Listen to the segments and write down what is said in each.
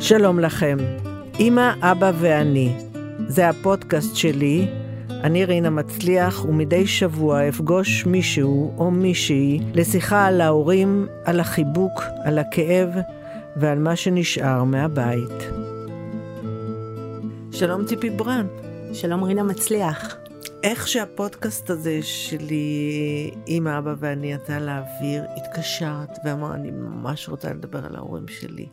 שלום לכם, אמא, אבא ואני. זה הפודקאסט שלי, אני רינה מצליח, ומדי שבוע אפגוש מישהו או מישהי לשיחה על ההורים, על החיבוק, על הכאב ועל מה שנשאר מהבית. שלום ציפי ברנד. שלום רינה מצליח. איך שהפודקאסט הזה שלי, אמא, אבא ואני יצא לאוויר, התקשרת ואמר, אני ממש רוצה לדבר על ההורים שלי.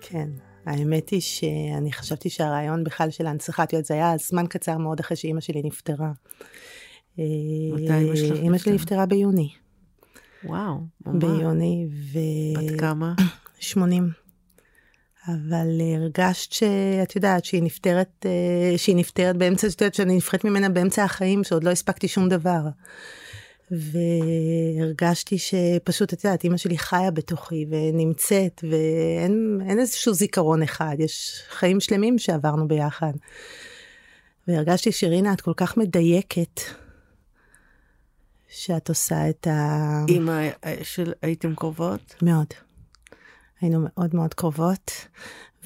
כן, האמת היא שאני חשבתי שהרעיון בכלל של ההנצחת יועד, זה היה זמן קצר מאוד אחרי שאימא שלי נפטרה. מתי אימא שלך אימא שלי נפטרה ביוני. וואו, ממש. ביוני, ו... בת כמה? 80. אבל הרגשת שאת יודעת שהיא נפטרת, אה, שהיא נפטרת באמצע, את יודעת שאני נפחית ממנה באמצע החיים, שעוד לא הספקתי שום דבר. והרגשתי שפשוט, את יודעת, אימא שלי חיה בתוכי ונמצאת, ואין איזשהו זיכרון אחד, יש חיים שלמים שעברנו ביחד. והרגשתי שרינה, את כל כך מדייקת, שאת עושה את ה... אימא של הייתם קרובות? מאוד. היינו מאוד מאוד קרובות,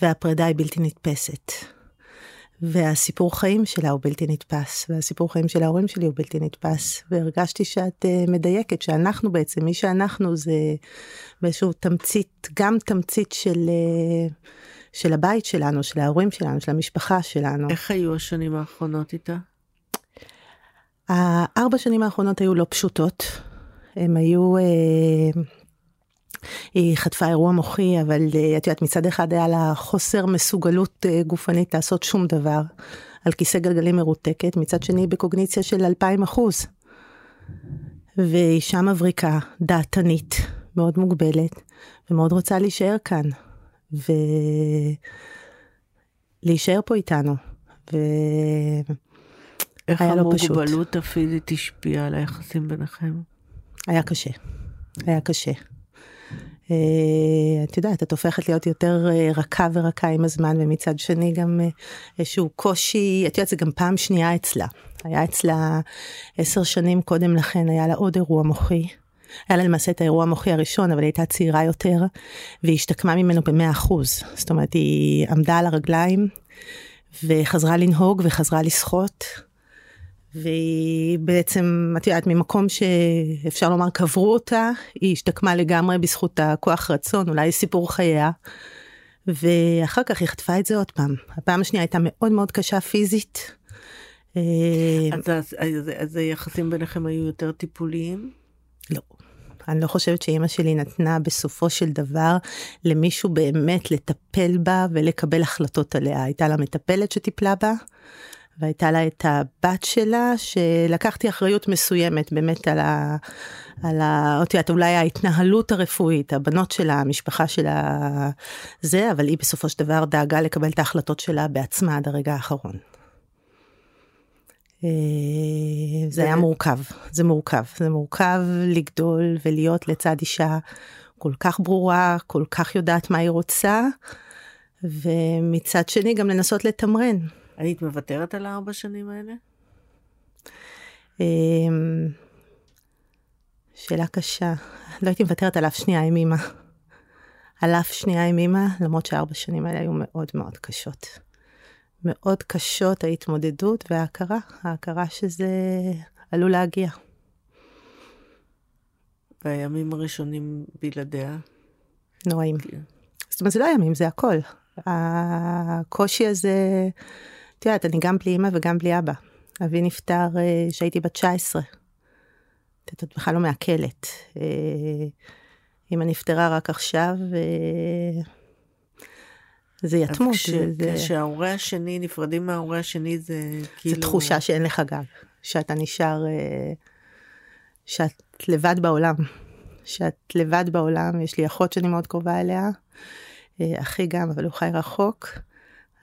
והפרידה היא בלתי נתפסת. והסיפור חיים שלה הוא בלתי נתפס, והסיפור חיים של ההורים שלי הוא בלתי נתפס, והרגשתי שאת uh, מדייקת, שאנחנו בעצם, מי שאנחנו זה באיזשהו תמצית, גם תמצית של, uh, של הבית שלנו, של ההורים שלנו, של המשפחה שלנו. איך היו השנים האחרונות איתה? הארבע שנים האחרונות היו לא פשוטות, הם היו... Uh, היא חטפה אירוע מוחי, אבל אה, את יודעת, מצד אחד היה לה חוסר מסוגלות אה, גופנית לעשות שום דבר, על כיסא גלגלים מרותקת, מצד שני בקוגניציה של 2,000 אחוז. ואישה מבריקה, דעתנית, מאוד מוגבלת, ומאוד רוצה להישאר כאן, ולהישאר פה איתנו. ו... איך המוגבלות הפיזית השפיעה על היחסים ביניכם? היה קשה. היה קשה. אה, את יודעת, את הופכת להיות יותר אה, רכה ורכה עם הזמן, ומצד שני גם אה, איזשהו קושי, את יודעת, זה גם פעם שנייה אצלה. היה אצלה עשר שנים קודם לכן, היה לה עוד אירוע מוחי. היה לה למעשה את האירוע המוחי הראשון, אבל היא הייתה צעירה יותר, והיא השתקמה ממנו במאה אחוז. זאת אומרת, היא עמדה על הרגליים, וחזרה לנהוג וחזרה לשחות. והיא בעצם, את יודעת, ממקום שאפשר לומר קברו אותה, היא השתקמה לגמרי בזכות הכוח רצון, אולי סיפור חייה. ואחר כך היא חטפה את זה עוד פעם. הפעם השנייה הייתה מאוד מאוד קשה פיזית. אז, אז, אז, אז היחסים ביניכם היו יותר טיפוליים? לא. אני לא חושבת שאימא שלי נתנה בסופו של דבר למישהו באמת לטפל בה ולקבל החלטות עליה. הייתה לה מטפלת שטיפלה בה, והייתה לה את הבת שלה, שלקחתי אחריות מסוימת באמת על ה... על ה... את יודעת, אולי ההתנהלות הרפואית, הבנות שלה, המשפחה שלה, זה, אבל היא בסופו של דבר דאגה לקבל את ההחלטות שלה בעצמה עד הרגע האחרון. אה, זה היה מורכב, זה מורכב, זה מורכב לגדול ולהיות לצד אישה כל כך ברורה, כל כך יודעת מה היא רוצה, ומצד שני גם לנסות לתמרן. היית מוותרת על הארבע שנים האלה? אמ, שאלה קשה. לא הייתי מוותרת על אף שנייה עם אמא. על אף שנייה עם אמא, למרות שהארבע שנים האלה היו מאוד מאוד קשות. מאוד קשות ההתמודדות וההכרה, ההכרה שזה עלול להגיע. והימים הראשונים בלעדיה? נוראים. כן. זאת אומרת, זה לא ימים, זה הכל. הקושי הזה, את יודעת, אני גם בלי אמא וגם בלי אבא. אבי נפטר כשהייתי בת 19. את בכלל לא מעכלת. אמא נפטרה רק עכשיו, זה יתמות. כש, זה... כשההורה השני, נפרדים מההורה השני, זה כאילו... זו תחושה שאין לך גב, שאתה נשאר, שאת לבד בעולם. שאת לבד בעולם, יש לי אחות שאני מאוד קרובה אליה, אחי גם, אבל הוא חי רחוק.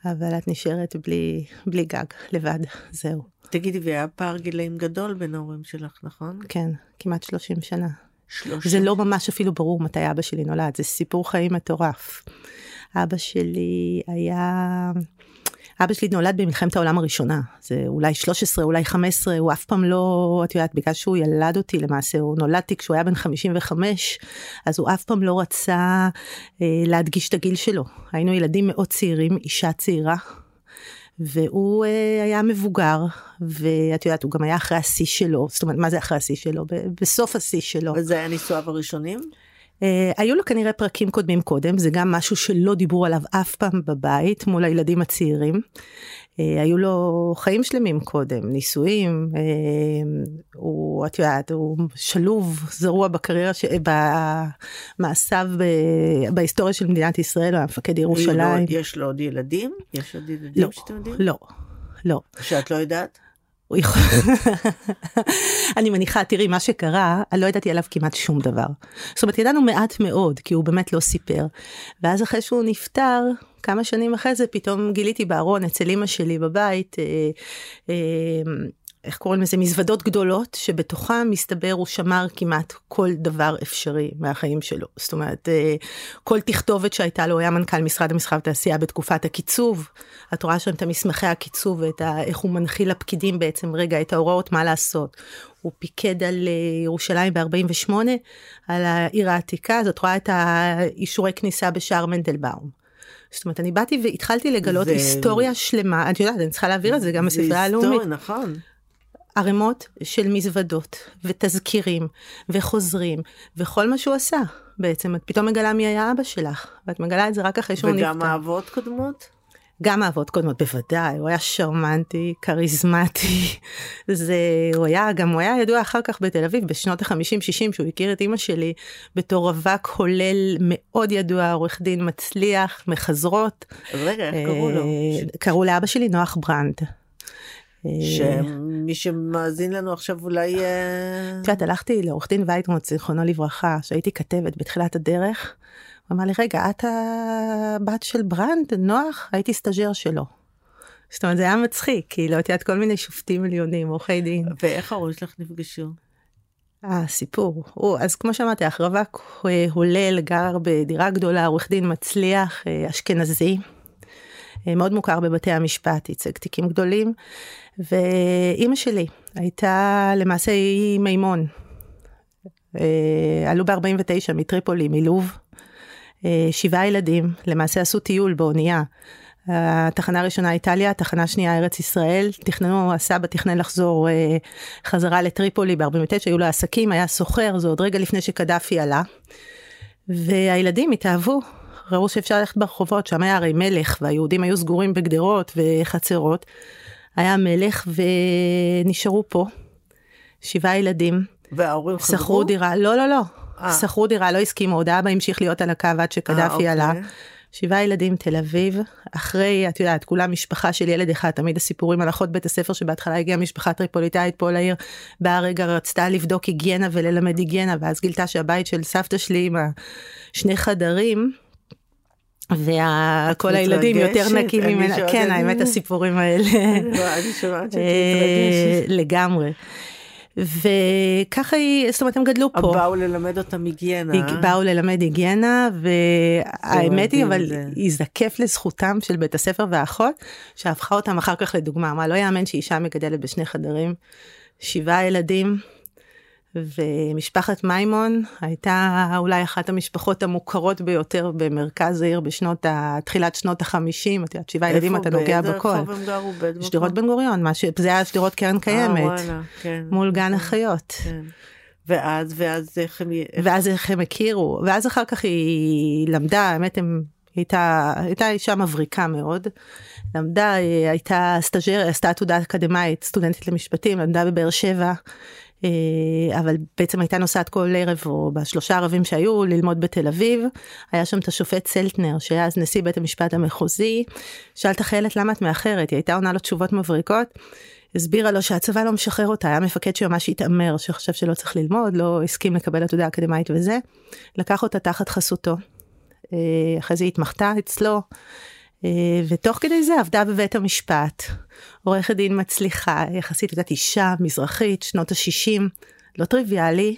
אבל את נשארת בלי, בלי גג, לבד, זהו. תגידי, והיה פער גילאים גדול בין ההורים שלך, נכון? כן, כמעט 30 שנה. 30? זה לא ממש אפילו ברור מתי אבא שלי נולד, זה סיפור חיים מטורף. אבא שלי היה... אבא שלי נולד במלחמת העולם הראשונה, זה אולי 13, אולי 15, הוא אף פעם לא, את יודעת, בגלל שהוא ילד אותי למעשה, הוא נולדתי כשהוא היה בן 55, אז הוא אף פעם לא רצה אה, להדגיש את הגיל שלו. היינו ילדים מאוד צעירים, אישה צעירה, והוא אה, היה מבוגר, ואת יודעת, הוא גם היה אחרי השיא שלו, זאת אומרת, מה זה אחרי השיא שלו? בסוף השיא שלו. וזה היה נישואיו הראשונים? Uh, היו לו כנראה פרקים קודמים קודם, זה גם משהו שלא דיברו עליו אף פעם בבית מול הילדים הצעירים. Uh, היו לו חיים שלמים קודם, נישואים, uh, הוא, את יודעת, הוא שלוב, זרוע בקריירה, ש... במעשיו ב... בהיסטוריה של מדינת ישראל, הוא היה מפקד ירושלים. יש לו עוד ילדים? יש עוד ילדים לא, שאתם יודעים? לא, לא. שאת לא יודעת? הוא יכול... אני מניחה, תראי, מה שקרה, אני לא ידעתי עליו כמעט שום דבר. זאת אומרת, ידענו מעט מאוד, כי הוא באמת לא סיפר. ואז אחרי שהוא נפטר, כמה שנים אחרי זה, פתאום גיליתי בארון אצל אמא שלי בבית, אה, אה, איך קוראים לזה, מזוודות גדולות, שבתוכם מסתבר הוא שמר כמעט כל דבר אפשרי מהחיים שלו. זאת אומרת, אה, כל תכתובת שהייתה לו, הוא היה מנכ"ל משרד המסחר והתעשייה בתקופת הקיצוב. את רואה שם את המסמכי הקיצוב ואת ה, איך הוא מנחיל לפקידים בעצם, רגע, את ההוראות מה לעשות. הוא פיקד על אה, ירושלים ב-48, על העיר העתיקה, אז את רואה את האישורי כניסה בשער מנדלבאום. זאת אומרת, אני באתי והתחלתי לגלות ו... היסטוריה שלמה, את יודעת, אני צריכה להעביר את זה גם בספרייה הלאומית. זה היסטוריה, נכון. ערימות של מזוודות ותזכירים וחוזרים וכל מה שהוא עשה בעצם את פתאום מגלה מי היה אבא שלך ואת מגלה את זה רק אחרי שהוא נפטר. וגם האבות קודמות? גם האבות קודמות בוודאי הוא היה שרמנטי כריזמטי זה הוא היה גם הוא היה ידוע אחר כך בתל אביב בשנות החמישים שישים שהוא הכיר את אימא שלי בתור רווק הולל מאוד ידוע עורך דין מצליח מחזרות. אז רגע איך קראו לו? אה, קראו לאבא שלי נוח ברנד. שמי שמאזין לנו עכשיו אולי... אה, את יודעת, הלכתי לעורך דין וייטמוט, זיכרונו לברכה, שהייתי כתבת בתחילת הדרך, הוא אמר לי, רגע, את הבת של ברנד, נוח? הייתי סטאג'ר שלו. זאת אומרת, זה היה מצחיק, כי לא יודעת, כל מיני שופטים עליונים, עורכי דין. ואיך ההורים שלך נפגשו? אה, סיפור. הוא, אז כמו שאמרתי, רווק אה, הולל, גר בדירה גדולה, עורך דין מצליח, אשכנזי. מאוד מוכר בבתי המשפט, ייצג תיקים גדולים. ואימא שלי הייתה למעשה היא מימון. אה, עלו ב-49 מטריפולי, מלוב, אה, שבעה ילדים, למעשה עשו טיול באונייה. התחנה הראשונה איטליה, התחנה השנייה ארץ ישראל, תכננו, הסבא תכנן לחזור אה, חזרה לטריפולי ב-49, היו לו עסקים, היה סוחר, זה עוד רגע לפני שקדאפי עלה. והילדים התאהבו, ראו שאפשר ללכת ברחובות, שם היה הרי מלך, והיהודים היו סגורים בגדרות וחצרות. היה מלך ונשארו פה, שבעה ילדים. וההורים חזרו? שכרו דירה, לא, לא, לא. אה. שכרו דירה, לא הסכימו, עוד אבא המשיך להיות על הקו עד שקדאפי אה, עלה. אוקיי. שבעה ילדים תל אביב, אחרי, את יודעת, כולם משפחה של ילד אחד, תמיד הסיפורים על אחות בית הספר שבהתחלה הגיעה משפחה טריפוליטאית פה לעיר, באה רגע רצתה לבדוק היגיינה וללמד היגיינה, ואז גילתה שהבית של סבתא שלי עם השני חדרים, וכל הילדים יותר נקים ממנה, כן האמת הסיפורים האלה, אני שומעת שאת מתרגשת, לגמרי. וככה היא, זאת אומרת הם גדלו פה. באו ללמד אותם היגיינה. באו ללמד היגיינה, והאמת היא, אבל ייזקף לזכותם של בית הספר והאחות, שהפכה אותם אחר כך לדוגמה. מה, לא יאמן שאישה מגדלת בשני חדרים, שבעה ילדים, ומשפחת מימון הייתה אולי אחת המשפחות המוכרות ביותר במרכז העיר בשנות, ה... תחילת שנות החמישים, את יודעת, שבעה ילדים אתה נוגע בכל. איפה הם גרו? שדרות בן גוריון, ש... זה היה שדרות קרן אה, קיימת, אה, וואלה, כן, מול גן כן, החיות. כן. ואז, ואז איך הם... ואז איך הם הכירו, ואז אחר כך היא למדה, האמת הם... הייתה, הייתה אישה מבריקה מאוד, למדה, הייתה סטאג'ר, עשתה תעודה אקדמאית, סטודנטית למשפטים, למדה בבאר שבע, אה, אבל בעצם הייתה נוסעת כל ערב או בשלושה ערבים שהיו ללמוד בתל אביב. היה שם את השופט צלטנר שהיה אז נשיא בית המשפט המחוזי. שאל את החיילת למה את מאחרת היא הייתה עונה לו תשובות מבריקות. הסבירה לו שהצבא לא משחרר אותה היה מפקד שממש התעמר שחשב שלא צריך ללמוד לא הסכים לקבל עתודה אקדמאית וזה. לקח אותה תחת חסותו. אה, אחרי זה התמחתה אצלו. אה, ותוך כדי זה עבדה בבית המשפט, עורכת דין מצליחה, יחסית, יודעת, אישה מזרחית, שנות ה-60, לא טריוויאלי,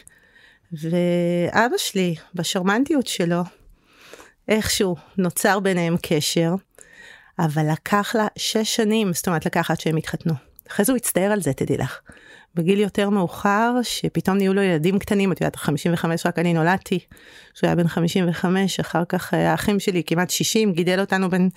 ואבא שלי, בשרמנטיות שלו, איכשהו נוצר ביניהם קשר. אבל לקח לה שש שנים, זאת אומרת לקח עד שהם התחתנו. אחרי זה הוא הצטער על זה, תדעי לך. בגיל יותר מאוחר, שפתאום נהיו לו ילדים קטנים, את יודעת, 55 רק אני נולדתי, שהוא היה בן 55, אחר כך אה, האחים שלי כמעט 60, גידל אותנו בין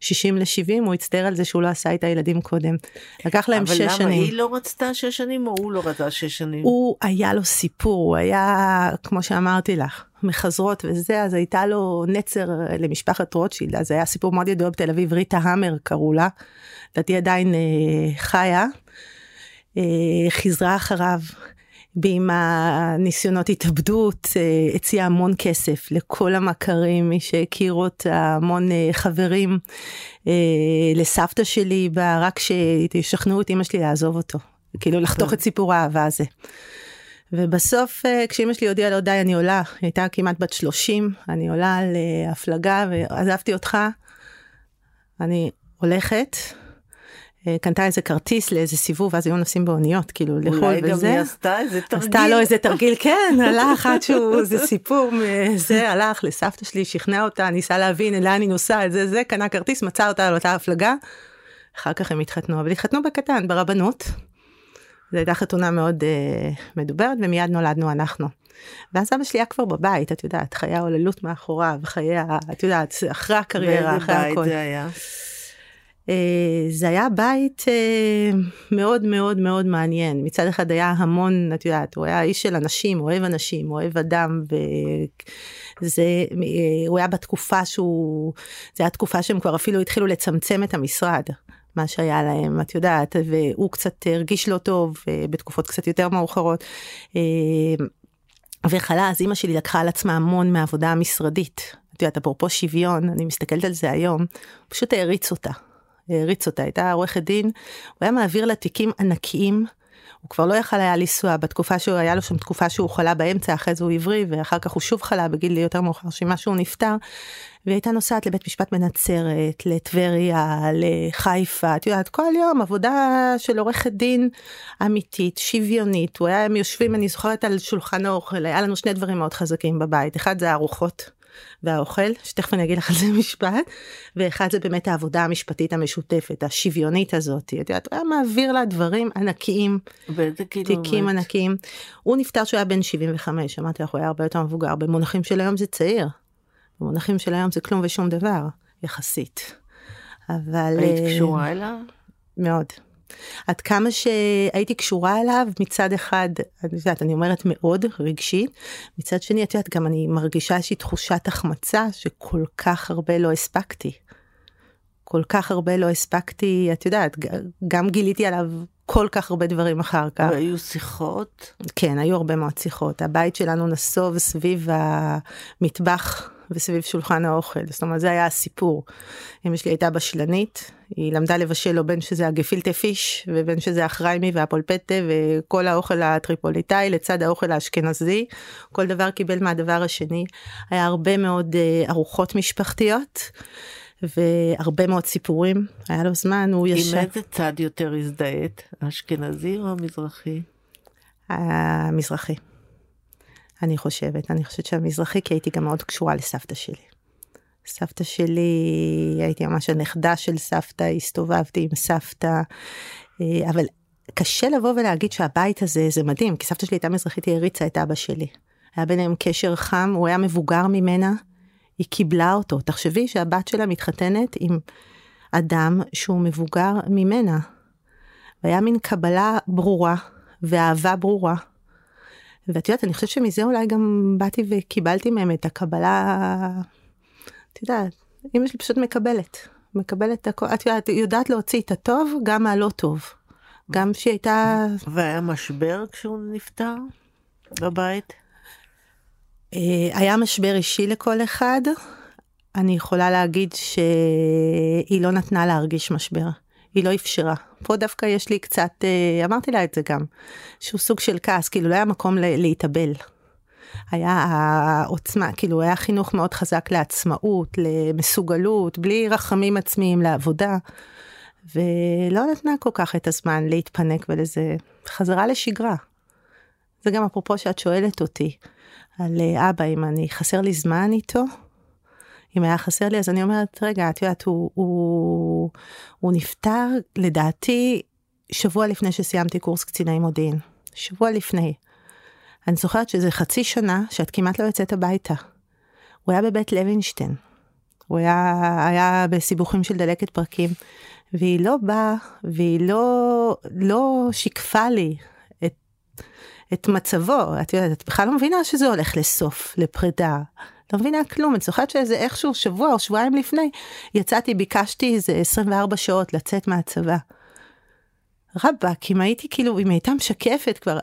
60 ל-70, הוא הצטער על זה שהוא לא עשה את הילדים קודם. לקח להם שש שנים. אבל למה, היא לא רצתה שש שנים או הוא לא רצה שש שנים? הוא, היה לו סיפור, הוא היה, כמו שאמרתי לך, מחזרות וזה, אז הייתה לו נצר למשפחת רוטשילד, אז היה סיפור מאוד ידוע בתל אביב, ריטה המר קראו לה, לדעתי עדיין אה, חיה. אה, חיזרה אחריו. ועם הניסיונות התאבדות אה, הציעה המון כסף לכל המכרים, מי שהכיר אותה, המון אה, חברים, לסבתא שלי, רק שישכנעו את אמא שלי לעזוב אותו, כאילו לחתוך את סיפור האהבה הזה. ובסוף כשאמא שלי הודיעה לו די אני עולה, היא הייתה כמעט בת 30, אני עולה להפלגה ועזבתי אותך, אני הולכת, קנתה איזה כרטיס לאיזה סיבוב ואז היו נוסעים באוניות כאילו לחו"ל וזה. אולי גם היא עשתה איזה תרגיל. עשתה לו איזה תרגיל כן הלך עד שהוא זה סיפור זה הלך לסבתא שלי שכנע אותה ניסה להבין לאן היא נוסעת זה זה קנה כרטיס מצא אותה על אותה הפלגה. אחר כך הם התחתנו אבל התחתנו בקטן ברבנות. זו הייתה חתונה מאוד uh, מדוברת ומיד נולדנו אנחנו. ואז אבא שלי היה כבר בבית את יודעת חיי ההוללות מאחוריו חיי את יודעת אחרי הקריירה אחרי הכל. באיזה בית זה היה? אה, זה היה בית אה, מאוד מאוד מאוד מעניין מצד אחד היה המון את יודעת הוא היה איש של אנשים אוהב אנשים אוהב אדם וזה אה, הוא היה בתקופה שהוא זה היה תקופה שהם כבר אפילו התחילו לצמצם את המשרד מה שהיה להם את יודעת והוא קצת הרגיש לא טוב בתקופות קצת יותר מאוחרות. וחלה אז אימא שלי לקחה על עצמה המון מהעבודה המשרדית. את יודעת אפרופו שוויון אני מסתכלת על זה היום פשוט העריץ אותה העריץ אותה, הייתה עורכת דין, הוא היה מעביר לה תיקים ענקיים. הוא כבר לא יכל היה לנסוע בתקופה שהוא היה לו שם תקופה שהוא חלה באמצע אחרי זה הוא עברי ואחר כך הוא שוב חלה בגיל יותר מאוחר שמשהו נפטר. והיא הייתה נוסעת לבית משפט בנצרת לטבריה לחיפה את יודעת כל יום עבודה של עורכת דין אמיתית שוויונית הוא היה הם יושבים אני זוכרת על שולחן האוכל היה לנו שני דברים מאוד חזקים בבית אחד זה ארוחות. והאוכל, שתכף אני אגיד לך על זה משפט, ואחד זה באמת העבודה המשפטית המשותפת, השוויונית הזאת, את יודעת, הוא היה מעביר לה דברים ענקיים, כאילו תיקים ענקיים. הוא נפטר כשהוא היה בן 75, אמרתי לך, הוא היה הרבה יותר מבוגר, במונחים של היום זה צעיר, במונחים של היום זה כלום ושום דבר, יחסית. אבל... היית אה, קשורה אליו? מאוד. עד כמה שהייתי קשורה אליו מצד אחד את יודעת אני אומרת מאוד רגשית מצד שני את יודעת גם אני מרגישה איזושהי תחושת החמצה שכל כך הרבה לא הספקתי. כל כך הרבה לא הספקתי את יודעת גם גיליתי עליו כל כך הרבה דברים אחר כך. והיו שיחות? כן היו הרבה מאוד שיחות הבית שלנו נסוב סביב המטבח וסביב שולחן האוכל זאת אומרת זה היה הסיפור. אמא שלי הייתה בשלנית היא למדה לבשל לו בין שזה הגפילטה פיש ובין שזה החריימי והפולפטה וכל האוכל הטריפוליטאי לצד האוכל האשכנזי כל דבר קיבל מהדבר השני היה הרבה מאוד uh, ארוחות משפחתיות. והרבה מאוד סיפורים היה לו זמן הוא ישב. עם איזה צד יותר הזדהית האשכנזי או המזרחי? המזרחי. אני חושבת אני חושבת שהמזרחי כי הייתי גם מאוד קשורה לסבתא שלי. סבתא שלי, הייתי ממש הנכדה של סבתא, הסתובבתי עם סבתא, אה, אבל קשה לבוא ולהגיד שהבית הזה זה מדהים, כי סבתא שלי הייתה מזרחית, היא הריצה את אבא שלי. היה ביניהם קשר חם, הוא היה מבוגר ממנה, היא קיבלה אותו. תחשבי שהבת שלה מתחתנת עם אדם שהוא מבוגר ממנה. והיה מין קבלה ברורה ואהבה ברורה. ואת יודעת, אני חושבת שמזה אולי גם באתי וקיבלתי מהם את הקבלה את יודעת, אמא שלי פשוט מקבלת, מקבלת הכל, את יודעת, יודעת להוציא את הטוב גם מהלא טוב. גם שהיא הייתה... והיה משבר כשהוא נפטר בבית? אה, היה משבר אישי לכל אחד. אני יכולה להגיד שהיא לא נתנה להרגיש משבר. היא לא אפשרה. פה דווקא יש לי קצת, אה, אמרתי לה את זה גם, שהוא סוג של כעס, כאילו לא היה מקום להתאבל. היה העוצמה, כאילו היה חינוך מאוד חזק לעצמאות, למסוגלות, בלי רחמים עצמיים לעבודה. ולא נתנה כל כך את הזמן להתפנק ולזה, חזרה לשגרה. זה גם אפרופו שאת שואלת אותי על אה, אבא, אם אני, חסר לי זמן איתו, אם היה חסר לי, אז אני אומרת, רגע, את יודעת, הוא, הוא, הוא נפטר, לדעתי, שבוע לפני שסיימתי קורס קציני מודיעין. שבוע לפני. אני זוכרת שזה חצי שנה שאת כמעט לא יוצאת הביתה. הוא היה בבית לוינשטיין. הוא היה, היה בסיבוכים של דלקת פרקים, והיא לא באה, והיא לא, לא שיקפה לי את, את מצבו. את יודעת, את בכלל לא מבינה שזה הולך לסוף, לפרידה. לא מבינה כלום, אני זוכרת שאיזה איכשהו שבוע או שבועיים לפני, יצאתי, ביקשתי איזה 24 שעות לצאת מהצבא. רבאק, אם הייתי כאילו, אם הייתה משקפת כבר,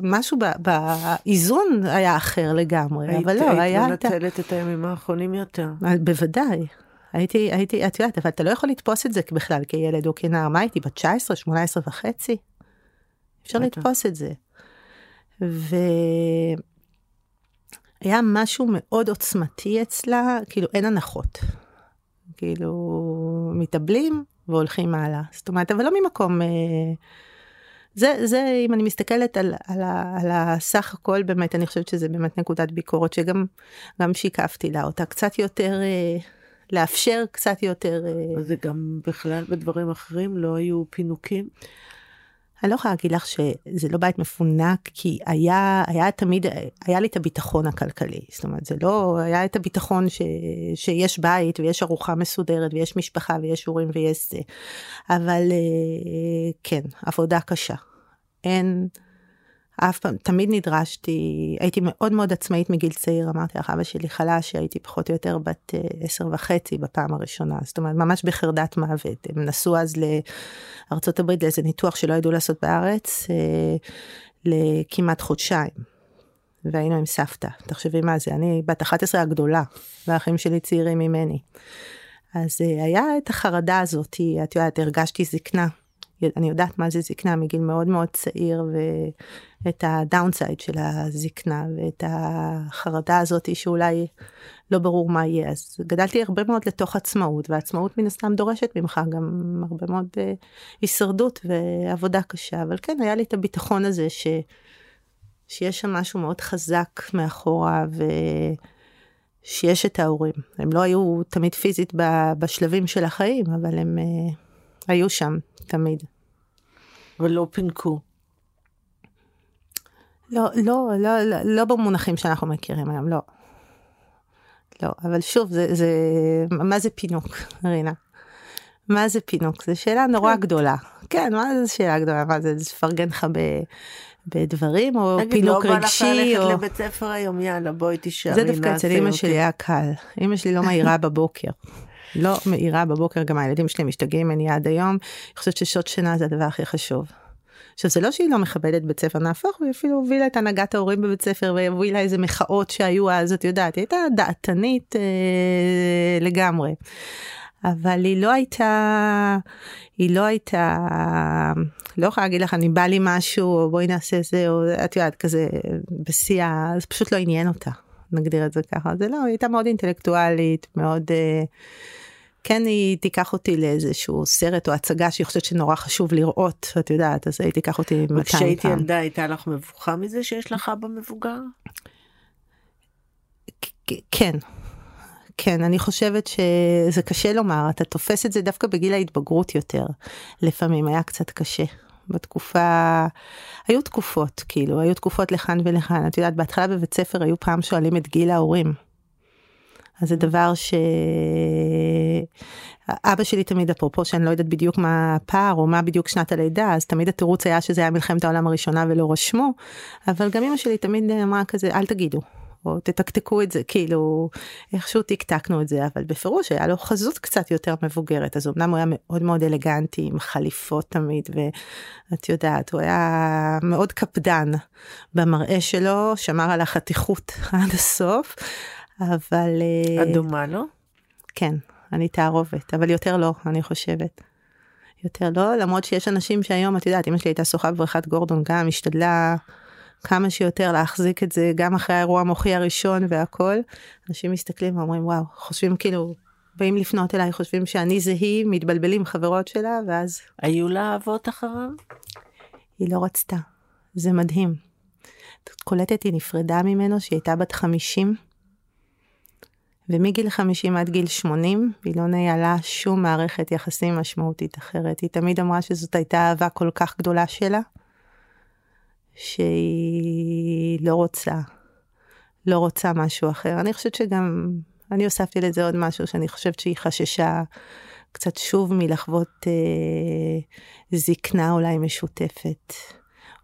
משהו באיזון היה אחר לגמרי, אבל לא, היה... היית מנצלת את הימים האחרונים יותר. בוודאי. הייתי, הייתי, את יודעת, אבל אתה לא יכול לתפוס את זה בכלל כילד או כנער. מה הייתי, בת 19, 18 וחצי? אפשר לתפוס את זה. והיה משהו מאוד עוצמתי אצלה, כאילו אין הנחות. כאילו, מתאבלים והולכים הלאה. זאת אומרת, אבל לא ממקום... אה, זה, זה, אם אני מסתכלת על, על, על הסך הכל, באמת, אני חושבת שזה באמת נקודת ביקורת שגם גם שיקפתי לה אותה, קצת יותר, אה, לאפשר קצת יותר... אה... זה גם בכלל בדברים אחרים לא היו פינוקים? אני לא יכולה להגיד לך שזה לא בית מפונק, כי היה, היה תמיד, היה לי את הביטחון הכלכלי. זאת אומרת, זה לא, היה את הביטחון ש, שיש בית ויש ארוחה מסודרת ויש משפחה ויש הורים ויש זה. אבל אה, כן, עבודה קשה. אין, אף פעם, תמיד נדרשתי, הייתי מאוד מאוד עצמאית מגיל צעיר, אמרתי לך, אבא שלי חלש, הייתי פחות או יותר בת אה, עשר וחצי בפעם הראשונה, זאת אומרת, ממש בחרדת מוות. הם נסעו אז לארצות הברית לאיזה ניתוח שלא ידעו לעשות בארץ, אה, לכמעט חודשיים. והיינו עם סבתא, תחשבי מה זה, אני בת 11 הגדולה, והאחים שלי צעירים ממני. אז אה, היה את החרדה הזאת, את יודעת, הרגשתי זקנה. אני יודעת מה זה זקנה מגיל מאוד מאוד צעיר ואת הדאונסייד של הזקנה ואת החרדה הזאת שאולי לא ברור מה יהיה אז גדלתי הרבה מאוד לתוך עצמאות והעצמאות מן הסתם דורשת ממך גם הרבה מאוד uh, הישרדות ועבודה קשה אבל כן היה לי את הביטחון הזה ש, שיש שם משהו מאוד חזק מאחורה ושיש את ההורים הם לא היו תמיד פיזית בשלבים של החיים אבל הם. Uh, היו שם, תמיד. ולא פינקו. לא, לא, לא, לא, לא במונחים שאנחנו מכירים היום, לא. לא, אבל שוב, זה, זה, מה זה פינוק, רינה? מה זה פינוק? זו שאלה נורא כן. גדולה. כן, מה זה שאלה גדולה? מה זה, לפרגן לך ב... בדברים או פינוק לא רגשי או... נגיד לא בא לך ללכת לבית ספר היום יאללה בואי תישארי זה דווקא אצל אמא שלי היה קל אמא שלי לא מעירה בבוקר לא מאירה בבוקר, גם הילדים שלי משתגעים ממני עד היום, אני חושבת ששעות שינה זה הדבר הכי חשוב. עכשיו זה לא שהיא לא מכבדת בית ספר, נהפוך, היא אפילו הובילה את הנהגת ההורים בבית ספר והובילה איזה מחאות שהיו אז, את יודעת, היא הייתה דעתנית אה, לגמרי. אבל היא לא הייתה, היא לא הייתה, לא יכולה להגיד לך, אני בא לי משהו, או בואי נעשה זה, או את יודעת, כזה בשיא, זה פשוט לא עניין אותה, נגדיר את זה ככה. זה לא, היא הייתה מאוד אינטלקטואלית, מאוד... אה, כן היא תיקח אותי לאיזשהו סרט או הצגה שהיא חושבת שנורא חשוב לראות, את יודעת, אז היא תיקח אותי 200 פעם. וכשהייתי ילדה הייתה לך מבוכה מזה שיש לך אבא מבוגר? כן. כן, אני חושבת שזה קשה לומר, אתה תופס את זה דווקא בגיל ההתבגרות יותר. לפעמים היה קצת קשה. בתקופה, היו תקופות, כאילו, היו תקופות לכאן ולכאן. את יודעת, בהתחלה בבית ספר היו פעם שואלים את גיל ההורים. אז זה דבר ש... אבא שלי תמיד אפרופו שאני לא יודעת בדיוק מה הפער או מה בדיוק שנת הלידה אז תמיד התירוץ היה שזה היה מלחמת העולם הראשונה ולא רשמו אבל גם אמא שלי תמיד אמרה כזה אל תגידו או תתקתקו את זה כאילו איכשהו טקטקנו את זה אבל בפירוש היה לו חזות קצת יותר מבוגרת אז אמנם הוא היה מאוד מאוד אלגנטי עם חליפות תמיד ואת יודעת הוא היה מאוד קפדן במראה שלו שמר על החתיכות עד הסוף אבל... אה, את דומה לו? לא? כן, אני תערובת, אבל יותר לא, אני חושבת. יותר לא, למרות שיש אנשים שהיום, את יודעת, אמא שלי הייתה שוחה בבריכת גורדון גם, השתדלה כמה שיותר להחזיק את זה, גם אחרי האירוע המוחי הראשון והכל. אנשים מסתכלים ואומרים, וואו, חושבים כאילו, באים לפנות אליי, חושבים שאני זה היא, מתבלבלים חברות שלה, ואז... היו לה אבות אחריו? היא לא רצתה. זה מדהים. את קולטת, היא נפרדה ממנו, שהיא הייתה בת 50. ומגיל 50 עד גיל 80, היא לא ניהלה שום מערכת יחסים משמעותית אחרת. היא תמיד אמרה שזאת הייתה אהבה כל כך גדולה שלה, שהיא לא רוצה, לא רוצה משהו אחר. אני חושבת שגם, אני הוספתי לזה עוד משהו שאני חושבת שהיא חששה קצת שוב מלחוות אה, זקנה אולי משותפת,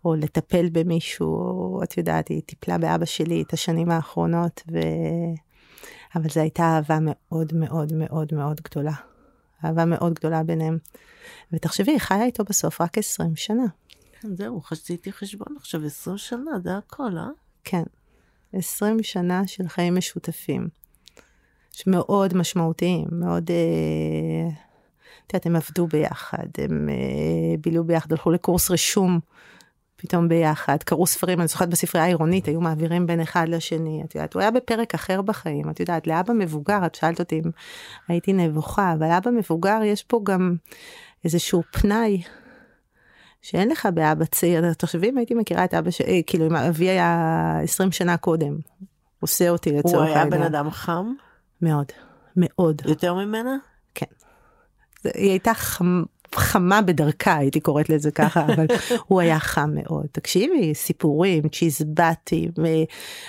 או לטפל במישהו, או את יודעת, היא טיפלה באבא שלי את השנים האחרונות, ו... אבל זו הייתה אהבה מאוד מאוד מאוד מאוד גדולה. אהבה מאוד גדולה ביניהם. ותחשבי, היא חיה איתו בסוף רק 20 שנה. כן, זהו, חשבתי חשבון עכשיו 20 שנה, זה הכל, אה? כן. 20 שנה של חיים משותפים. שמאוד משמעותיים, מאוד... אה, את יודעת, הם עבדו ביחד, הם אה, בילו ביחד, הלכו לקורס רישום פתאום ביחד, קראו ספרים, אני זוכרת בספרייה העירונית, היו מעבירים בין אחד לשני, את יודעת, הוא היה בפרק אחר בחיים, את יודעת, לאבא מבוגר, את שאלת אותי אם הייתי נבוכה, אבל לאבא מבוגר יש פה גם איזשהו פנאי. שאין לך באבא צעיר, תחשבי אם הייתי מכירה את אבא, ש... אה, כאילו אם אבי היה 20 שנה קודם, עושה אותי לצורך העניין. הוא היה בן אדם חם? מאוד, מאוד. יותר ממנה? כן. היא הייתה חמ... חמה בדרכה, הייתי קוראת לזה ככה, אבל הוא היה חם מאוד. תקשיבי, סיפורים, צ'יזבטים,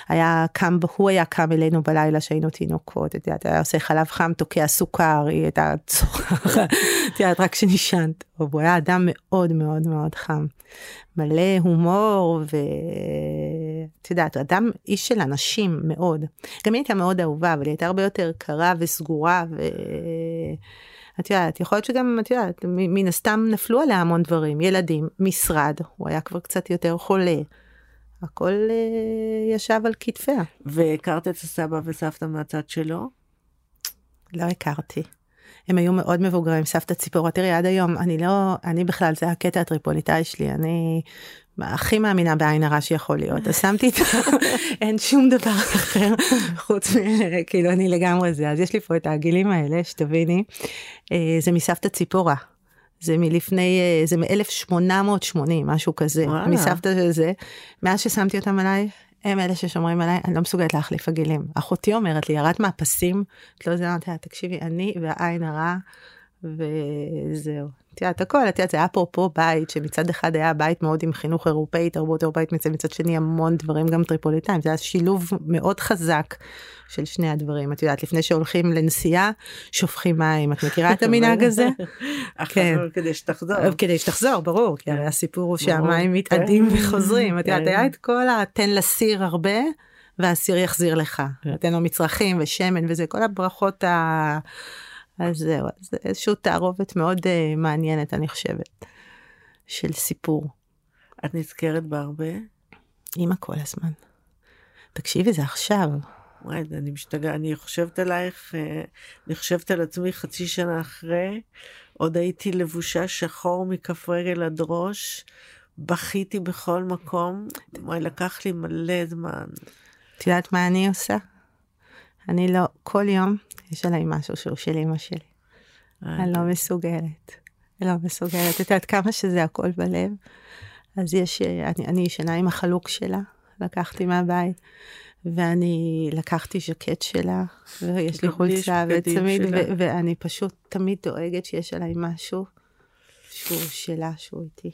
היה קם, הוא היה קם אלינו בלילה שהיינו תינוקות, את יודעת, היה עושה חלב חם, תוקע סוכר, היא הייתה צורחת, את יודעת, רק כשנשענת. הוא היה אדם מאוד מאוד מאוד חם. מלא הומור, ואת יודעת, אדם, איש של אנשים מאוד. גם היא הייתה מאוד אהובה, אבל היא הייתה הרבה יותר קרה וסגורה, ו... את יודעת, יכול להיות שגם, את יודעת, מן הסתם נפלו עליה המון דברים, ילדים, משרד, הוא היה כבר קצת יותר חולה. הכל uh, ישב על כתפיה. והכרת את הסבא וסבתא מהצד שלו? לא הכרתי. הם היו מאוד מבוגרים, סבתא ציפורה, תראי עד היום, אני לא, אני בכלל, זה הקטע הטריפוליטאי שלי, אני הכי מאמינה בעין הרע שיכול להיות, אז שמתי את אין שום דבר אחר חוץ מ... כאילו אני לגמרי זה, אז יש לי פה את העגילים האלה, שתביני, אה, זה מסבתא ציפורה. זה מלפני, אה, זה מ-1880, משהו כזה, וואלה. מסבתא של זה. מאז ששמתי אותם עליי, הם אלה ששומרים עליי, אני לא מסוגלת להחליף עגילים. אחותי אומרת לי, ירד מהפסים, את לא יודעת, תקשיבי, אני והעין הרע, וזהו. את יודעת, הכל, את יודעת, זה היה אפרופו בית, שמצד אחד היה בית מאוד עם חינוך אירופאי, תרבות אירופאית, מצד, מצד שני המון דברים גם טריפוליטאים, זה היה שילוב מאוד חזק של שני הדברים. את יודעת, לפני שהולכים לנסיעה, שופכים מים, את מכירה את המנהג הזה? כן. כדי שתחזור. כדי שתחזור, ברור, כי הרי הסיפור הוא שהמים מתאדים כן. וחוזרים, את יודעת, היה את כל התן לסיר הרבה. והסיר יחזיר לך, כן. תן לו מצרכים ושמן וזה, כל הברכות ה... אז זהו, זה איזושהי תערובת מאוד uh, מעניינת, אני חושבת, של סיפור. את נזכרת בהרבה? אימא כל הזמן. תקשיבי, זה עכשיו. וואי, אני משתגע, אני חושבת עלייך, אה, אני חושבת על עצמי חצי שנה אחרי, עוד הייתי לבושה שחור מכף רגל עד ראש, בכיתי בכל מקום, וואי, לקח לי מלא זמן. את יודעת מה אני עושה? אני לא, כל יום יש עליי משהו שהוא של אמא שלי. אני לא מסוגלת. אני לא מסוגלת. את יודעת כמה שזה הכל בלב. אז יש, אני, אני ישנה עם החלוק שלה, לקחתי מהבית, ואני לקחתי ז'קט שלה, ויש לי חולצה וצמיד, ואני פשוט תמיד דואגת שיש עליי משהו שהוא שלה, שהוא איתי.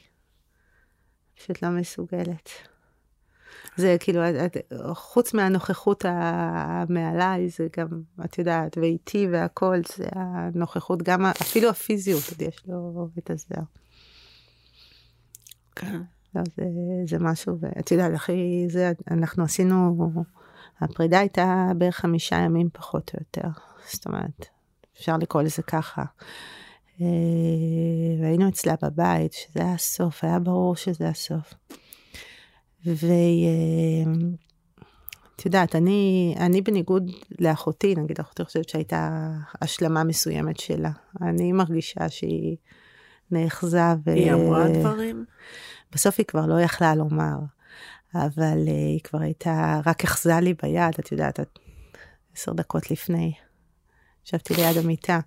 פשוט לא מסוגלת. זה כאילו, חוץ מהנוכחות מעליי, זה גם, את יודעת, ואיתי והכל, זה הנוכחות, גם אפילו הפיזיות, עוד יש לו את הזר. כן. לא, זה, זה משהו, ואת יודעת, אחי, זה, אנחנו עשינו, הפרידה הייתה בערך חמישה ימים פחות או יותר, זאת אומרת, אפשר לקרוא לזה ככה. אה, והיינו אצלה בבית, שזה היה הסוף, היה ברור שזה הסוף. ואת יודעת, אני, אני בניגוד לאחותי, נגיד אחותי חושבת שהייתה השלמה מסוימת שלה. אני מרגישה שהיא נאחזה ו... היא אמרה דברים? בסוף היא כבר לא יכלה לומר, אבל uh, היא כבר הייתה, רק אחזה לי ביד, את יודעת, את, עשר דקות לפני. ישבתי ליד המיטה,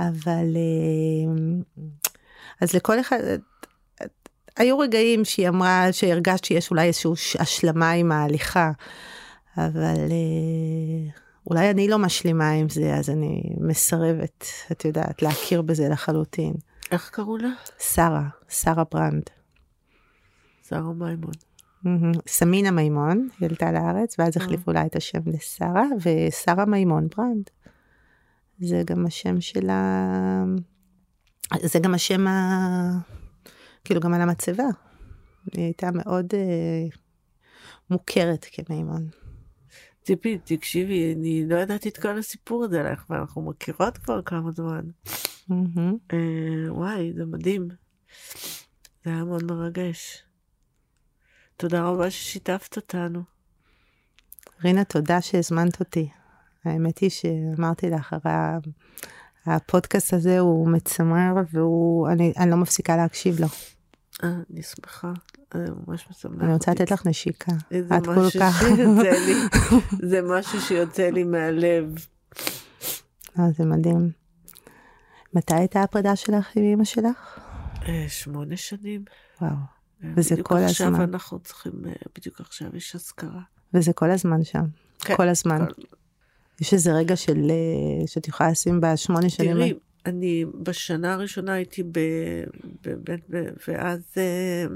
אבל... Uh, אז לכל אחד, היו רגעים שהיא אמרה שהרגשת שיש אולי איזושהי השלמה עם ההליכה, אבל uh, אולי אני לא משלימה עם זה, אז אני מסרבת, את יודעת, להכיר בזה לחלוטין. איך קראו לה? שרה, שרה ברנד. שרה מימון. סמינה מימון, היא עלתה לארץ, ואז החליפו לה את השם לשרה, ושרה מימון ברנד. זה גם השם של ה... זה גם השם ה... כאילו גם על המצבה. היא הייתה מאוד אה, מוכרת כמימון. ציפי, תקשיבי, אני לא ידעתי את כל הסיפור הזה עליך, ואנחנו מכירות כבר כמה זמן. Mm-hmm. אה, וואי, זה מדהים. זה היה מאוד מרגש. תודה רבה ששיתפת אותנו. רינה, תודה שהזמנת אותי. האמת היא שאמרתי לך, הרי הפודקאסט הזה הוא מצמרר והוא, אני, אני לא מפסיקה להקשיב לו. אה, אני שמחה, זה ממש משמח. אני רוצה לתת לך נשיקה. זה את כל כך... לי, זה משהו שיוצא לי מהלב. אה, זה מדהים. מתי הייתה הפרידה שלך עם אמא שלך? אה, שמונה שנים. וואו. אה, וזה בדיוק כל עכשיו הזמן. אנחנו צריכים, אה, בדיוק עכשיו יש אזכרה. וזה כל הזמן שם. כן, כל הזמן. כל- יש איזה רגע של... אה, שאת יכולה לשים בשמונה שנים. תראי, אני בשנה הראשונה הייתי ב- באמת, ב- ואז אה,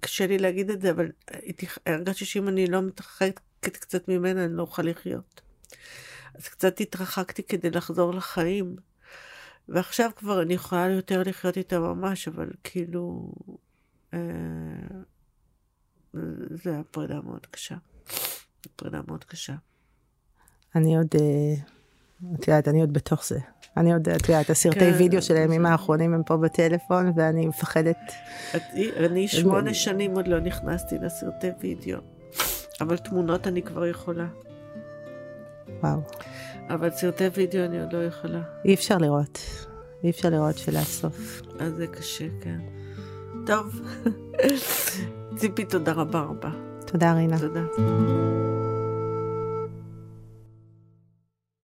קשה לי להגיד את זה, אבל הייתי, הרגשתי שאם אני לא מתרחקת קצת ממנה, אני לא אוכל לחיות. אז קצת התרחקתי כדי לחזור לחיים, ועכשיו כבר אני יכולה יותר לחיות איתה ממש, אבל כאילו, אה, זה היה פרידה מאוד קשה. פרידה מאוד קשה. אני עוד... אה, את יודעת, אני עוד בתוך זה. אני עוד, את יודעת, הסרטי כן. וידאו של הימים האחרונים הם פה בטלפון, ואני מפחדת. אני שמונה שנים עוד לא נכנסתי לסרטי וידאו, אבל תמונות אני כבר יכולה. וואו. אבל סרטי וידאו אני עוד לא יכולה. אי אפשר לראות. אי אפשר לראות שלסוף. אז זה קשה, כן. טוב. ציפי, תודה רבה רבה. תודה, רינה. תודה.